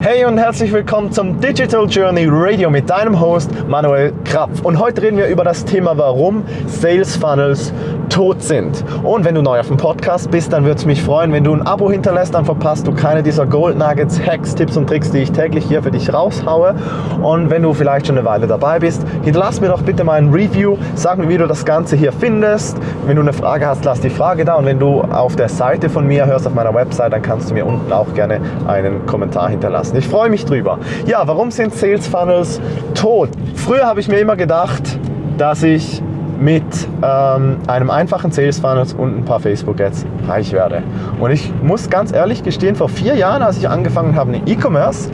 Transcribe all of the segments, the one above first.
Hey und herzlich willkommen zum Digital Journey Radio mit deinem Host Manuel Krapf. Und heute reden wir über das Thema, warum Sales Funnels tot sind. Und wenn du neu auf dem Podcast bist, dann würde es mich freuen, wenn du ein Abo hinterlässt, dann verpasst du keine dieser Gold Nuggets, Hacks, Tipps und Tricks, die ich täglich hier für dich raushaue. Und wenn du vielleicht schon eine Weile dabei bist, hinterlass mir doch bitte mal ein Review, sag mir, wie du das Ganze hier findest. Wenn du eine Frage hast, lass die Frage da. Und wenn du auf der Seite von mir hörst, auf meiner Website, dann kannst du mir unten auch gerne einen Kommentar hinterlassen lassen. Ich freue mich drüber. Ja, warum sind Sales Funnels tot? Früher habe ich mir immer gedacht, dass ich mit ähm, einem einfachen Sales Funnel und ein paar Facebook Ads reich werde. Und ich muss ganz ehrlich gestehen, vor vier Jahren, als ich angefangen habe in E-Commerce,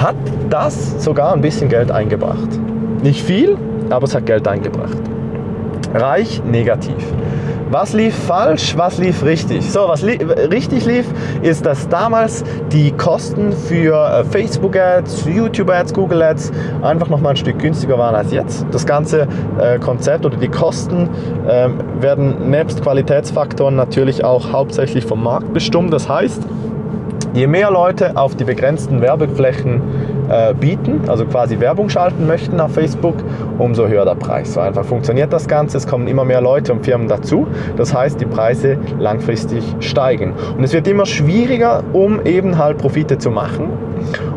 hat das sogar ein bisschen Geld eingebracht. Nicht viel, aber es hat Geld eingebracht. Reich negativ. Was lief falsch, was lief richtig? So, was li richtig lief, ist, dass damals die Kosten für äh, Facebook Ads, YouTube Ads, Google Ads einfach noch mal ein Stück günstiger waren als jetzt. Das ganze äh, Konzept oder die Kosten äh, werden nebst Qualitätsfaktoren natürlich auch hauptsächlich vom Markt bestimmt. Das heißt, je mehr Leute auf die begrenzten Werbeflächen äh, bieten, also quasi Werbung schalten möchten auf Facebook, umso höher der Preis. So einfach funktioniert das Ganze. Es kommen immer mehr Leute und Firmen dazu. Das heißt, die Preise langfristig steigen. Und es wird immer schwieriger, um eben halt Profite zu machen.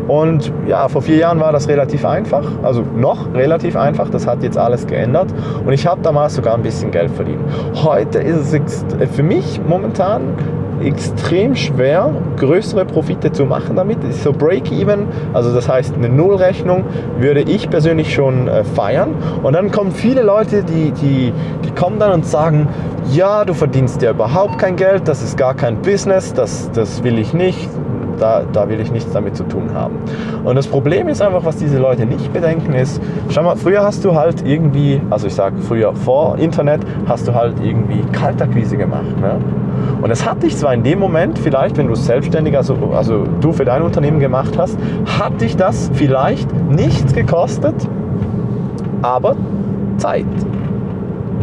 Und ja, vor vier Jahren war das relativ einfach, also noch relativ einfach. Das hat jetzt alles geändert. Und ich habe damals sogar ein bisschen Geld verdient. Heute ist es für mich momentan extrem schwer, größere Profite zu machen damit. So Break-Even, also das heißt eine Nullrechnung, würde ich persönlich schon äh, feiern. Und dann kommen viele Leute, die, die, die kommen dann und sagen, ja, du verdienst ja überhaupt kein Geld, das ist gar kein Business, das, das will ich nicht, da, da will ich nichts damit zu tun haben. Und das Problem ist einfach, was diese Leute nicht bedenken, ist, schau mal, früher hast du halt irgendwie, also ich sage früher vor Internet, hast du halt irgendwie Kaltakquise gemacht. Ne? Und es hat dich zwar in dem Moment, vielleicht, wenn du es selbstständig, also, also du für dein Unternehmen gemacht hast, hat dich das vielleicht nichts gekostet, aber Zeit.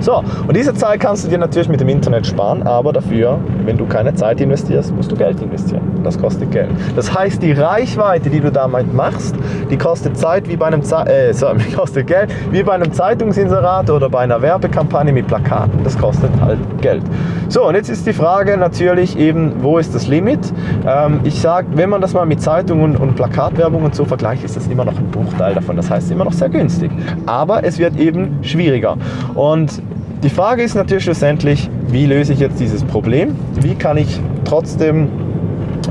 So, und diese Zeit kannst du dir natürlich mit dem Internet sparen, aber dafür, wenn du keine Zeit investierst, musst du Geld investieren. Das kostet Geld. Das heißt, die Reichweite, die du damit machst, die kostet Zeit wie bei einem Ze äh, sorry, kostet Geld wie bei einem Zeitungsinserat oder bei einer Werbekampagne mit Plakaten. Das kostet halt Geld. So, und jetzt ist die Frage natürlich eben, wo ist das Limit? Ähm, ich sage, wenn man das mal mit Zeitungen und Plakatwerbung und so vergleicht, ist das immer noch ein Bruchteil davon. Das heißt, immer noch sehr günstig. Aber es wird eben schwieriger. Und die Frage ist natürlich schlussendlich, wie löse ich jetzt dieses Problem? Wie kann ich trotzdem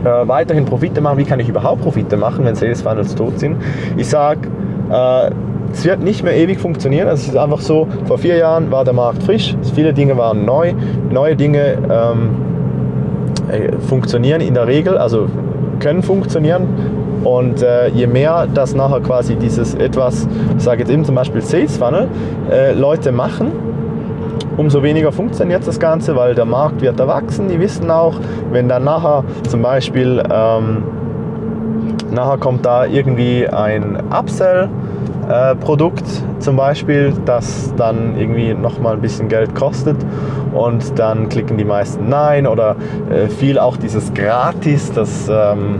äh, weiterhin Profite machen? Wie kann ich überhaupt Profite machen, wenn Sales Funnels tot sind? Ich sage, äh, es wird nicht mehr ewig funktionieren. Also es ist einfach so, vor vier Jahren war der Markt frisch, viele Dinge waren neu, neue Dinge ähm, äh, funktionieren in der Regel, also können funktionieren. Und äh, je mehr das nachher quasi dieses etwas, ich sage jetzt eben zum Beispiel Sales Funnel, äh, Leute machen, umso weniger funktioniert das Ganze, weil der Markt wird erwachsen. Die wissen auch, wenn dann nachher zum Beispiel ähm, nachher kommt da irgendwie ein Upsell. Äh, Produkt zum Beispiel, das dann irgendwie nochmal ein bisschen Geld kostet und dann klicken die meisten Nein oder äh, viel auch dieses Gratis, das ähm,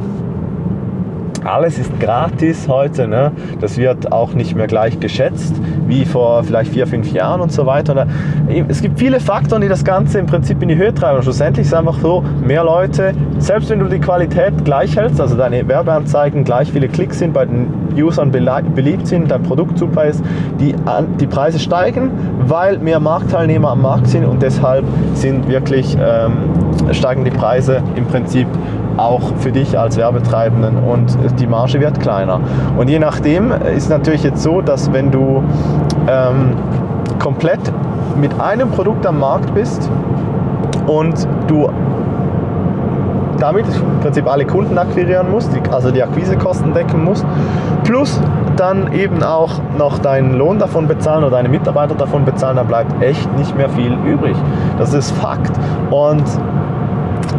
alles ist gratis heute. Ne? Das wird auch nicht mehr gleich geschätzt wie vor vielleicht vier, fünf Jahren und so weiter. Und es gibt viele Faktoren, die das Ganze im Prinzip in die Höhe treiben. Und schlussendlich ist es einfach so, mehr Leute, selbst wenn du die Qualität gleich hältst, also deine Werbeanzeigen gleich viele Klicks sind, bei den Usern beliebt sind, dein Produkt super ist, die, die Preise steigen, weil mehr Marktteilnehmer am Markt sind und deshalb sind wirklich ähm, steigen die Preise im Prinzip auch für dich als Werbetreibenden und die Marge wird kleiner. Und je nachdem ist natürlich jetzt so, dass wenn du ähm, komplett mit einem Produkt am Markt bist und du damit im Prinzip alle Kunden akquirieren musst, also die Akquisekosten decken musst, plus dann eben auch noch deinen Lohn davon bezahlen oder deine Mitarbeiter davon bezahlen, dann bleibt echt nicht mehr viel übrig. Das ist Fakt. Und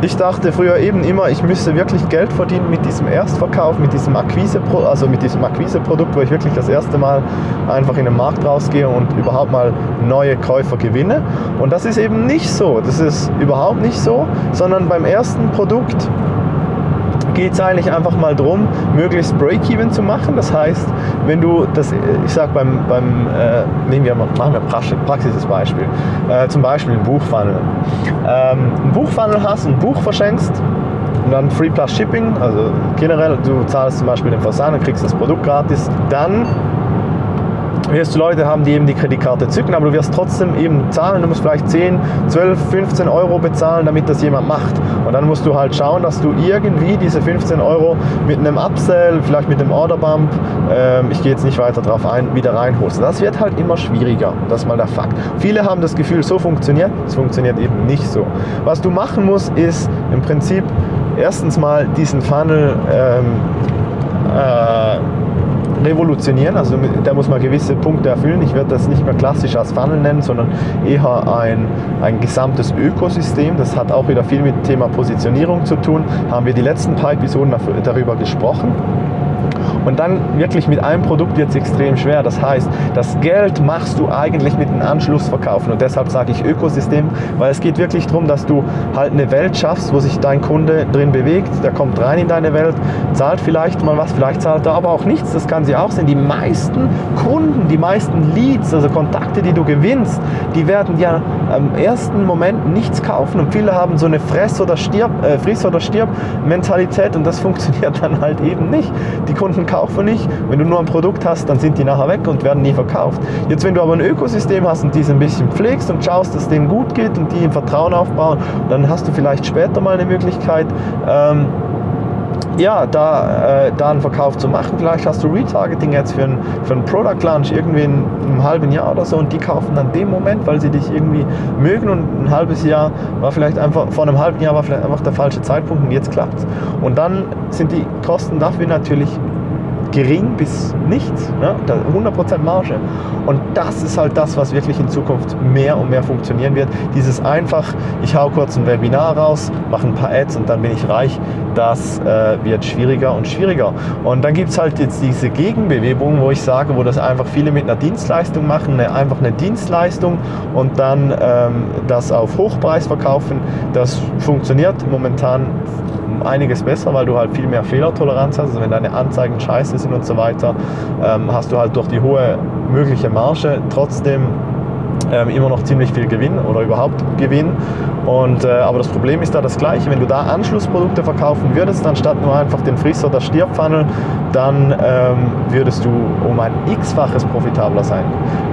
ich dachte früher eben immer, ich müsste wirklich Geld verdienen mit diesem Erstverkauf, mit diesem Akquise, also mit diesem Akquiseprodukt, wo ich wirklich das erste Mal einfach in den Markt rausgehe und überhaupt mal neue Käufer gewinne. Und das ist eben nicht so. Das ist überhaupt nicht so, sondern beim ersten Produkt geht es eigentlich einfach mal darum, möglichst Break-Even zu machen. Das heißt, wenn du das, ich sag beim, beim äh, nehmen wir mal, machen wir ein praxisches Beispiel, äh, zum Beispiel ein Buchfunnel. Ähm, ein Buchfunnel hast, ein Buch verschenkst, und dann Free Plus Shipping, also generell, du zahlst zum Beispiel den Versand und kriegst das Produkt gratis, dann wirst du Leute haben, die eben die Kreditkarte zücken, aber du wirst trotzdem eben zahlen. Du musst vielleicht 10, 12, 15 Euro bezahlen, damit das jemand macht. Und dann musst du halt schauen, dass du irgendwie diese 15 Euro mit einem Upsell, vielleicht mit einem Orderbump, ähm, ich gehe jetzt nicht weiter drauf ein, wieder reinholst. Das wird halt immer schwieriger. Das ist mal der Fakt. Viele haben das Gefühl, so funktioniert. Es funktioniert eben nicht so. Was du machen musst, ist im Prinzip erstens mal diesen Funnel ähm, äh, revolutionieren. Also da muss man gewisse Punkte erfüllen. Ich werde das nicht mehr klassisch als Funnel nennen, sondern eher ein, ein gesamtes Ökosystem. Das hat auch wieder viel mit dem Thema Positionierung zu tun. Haben wir die letzten paar Episoden darüber gesprochen. Und dann wirklich mit einem Produkt wird es extrem schwer. Das heißt, das Geld machst du eigentlich mit einem Anschlussverkaufen. Und deshalb sage ich Ökosystem, weil es geht wirklich darum, dass du halt eine Welt schaffst, wo sich dein Kunde drin bewegt. Der kommt rein in deine Welt, zahlt vielleicht mal was, vielleicht zahlt er aber auch nichts. Das kann sie auch sein. Die meisten Kunden, die meisten Leads, also Kontakte, die du gewinnst, die werden ja im ersten Moment nichts kaufen. Und viele haben so eine Fress- oder stirb, äh, Friss- oder Stirb-Mentalität und das funktioniert dann halt eben nicht. Die Kunden kaufen nicht. Wenn du nur ein Produkt hast, dann sind die nachher weg und werden nie verkauft. Jetzt, wenn du aber ein Ökosystem hast und diese ein bisschen pflegst und schaust, dass es denen gut geht und die im Vertrauen aufbauen, dann hast du vielleicht später mal eine Möglichkeit, ähm, ja, da, äh, da einen Verkauf zu machen. Vielleicht hast du Retargeting jetzt für einen, für Product Launch irgendwie in einem halben Jahr oder so und die kaufen dann den Moment, weil sie dich irgendwie mögen und ein halbes Jahr war vielleicht einfach, vor einem halben Jahr war vielleicht einfach der falsche Zeitpunkt und jetzt klappt es. Und dann sind die Kosten dafür natürlich gering bis nichts, ne? 100% Marge. Und das ist halt das, was wirklich in Zukunft mehr und mehr funktionieren wird. Dieses einfach, ich hau kurz ein Webinar raus, mache ein paar Ads und dann bin ich reich, das äh, wird schwieriger und schwieriger. Und dann gibt es halt jetzt diese Gegenbewegung, wo ich sage, wo das einfach viele mit einer Dienstleistung machen, eine, einfach eine Dienstleistung und dann ähm, das auf Hochpreis verkaufen. Das funktioniert momentan einiges besser, weil du halt viel mehr Fehlertoleranz hast. Also wenn deine Anzeigen scheiße sind und so weiter, ähm, hast du halt durch die hohe mögliche Marge trotzdem ähm, immer noch ziemlich viel Gewinn oder überhaupt Gewinn. Und, äh, aber das Problem ist da das gleiche. Wenn du da Anschlussprodukte verkaufen würdest, anstatt nur einfach den Friss- oder Stirbfunnel, dann ähm, würdest du um ein x-faches profitabler sein.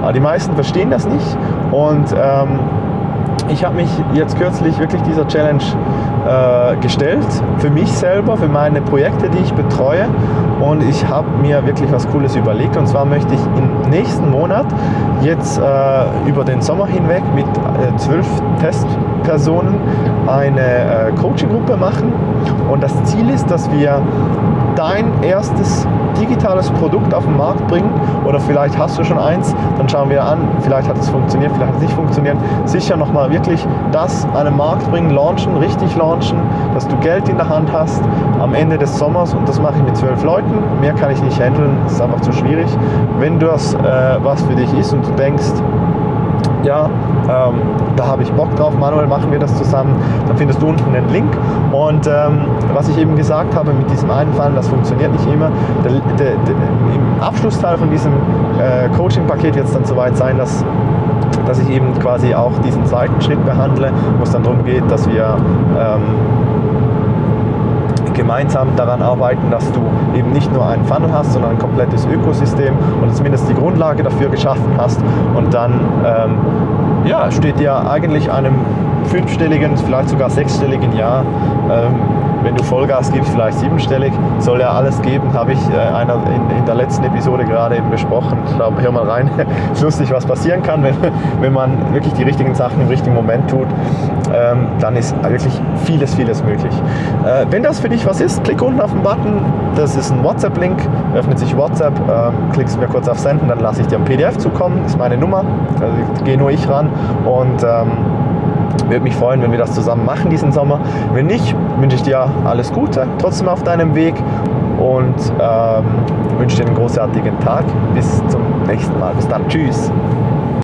Aber die meisten verstehen das nicht und ähm, ich habe mich jetzt kürzlich wirklich dieser Challenge äh, gestellt, für mich selber, für meine Projekte, die ich betreue. Und ich habe mir wirklich was Cooles überlegt. Und zwar möchte ich im nächsten Monat jetzt äh, über den Sommer hinweg mit äh, zwölf Testpersonen eine äh, Coaching-Gruppe machen. Und das Ziel ist, dass wir dein erstes digitales Produkt auf den Markt bringen oder vielleicht hast du schon eins, dann schauen wir an, vielleicht hat es funktioniert, vielleicht hat es nicht funktioniert. Sicher nochmal wirklich das an den Markt bringen, launchen, richtig launchen, dass du Geld in der Hand hast am Ende des Sommers und das mache ich mit zwölf Leuten. Mehr kann ich nicht handeln, das ist einfach zu schwierig. Wenn das äh, was für dich ist und du denkst, ja, ähm, da habe ich Bock drauf, Manuel, machen wir das zusammen, dann findest du unten den Link. Und ähm, was ich eben gesagt habe mit diesem einen Fall, das funktioniert nicht immer. Der, der, der, Im Abschlussteil von diesem äh, Coaching-Paket wird es dann soweit sein, dass dass ich eben quasi auch diesen zweiten Schritt behandle, wo es dann darum geht, dass wir ähm, gemeinsam daran arbeiten, dass du eben nicht nur einen Funnel hast, sondern ein komplettes Ökosystem und zumindest die Grundlage dafür geschaffen hast. Und dann ähm, ja, steht dir eigentlich einem fünfstelligen, vielleicht sogar sechsstelligen Jahr ähm, wenn du Vollgas gibst, vielleicht siebenstellig, soll ja alles geben, habe ich äh, einer in, in, der letzten Episode gerade eben besprochen. Glaube, hör mal rein. Ist lustig, was passieren kann, wenn, wenn man wirklich die richtigen Sachen im richtigen Moment tut. Ähm, dann ist wirklich vieles, vieles möglich. Äh, wenn das für dich was ist, klick unten auf den Button. Das ist ein WhatsApp-Link. Öffnet sich WhatsApp. Äh, klickst mir kurz auf Senden, dann lasse ich dir ein PDF zukommen. Ist meine Nummer. Also gehe nur ich ran. Und ähm, würde mich freuen, wenn wir das zusammen machen diesen Sommer. Wenn nicht, wünsche ich dir alles Gute trotzdem auf deinem Weg und ähm, wünsche dir einen großartigen Tag. Bis zum nächsten Mal. Bis dann. Tschüss.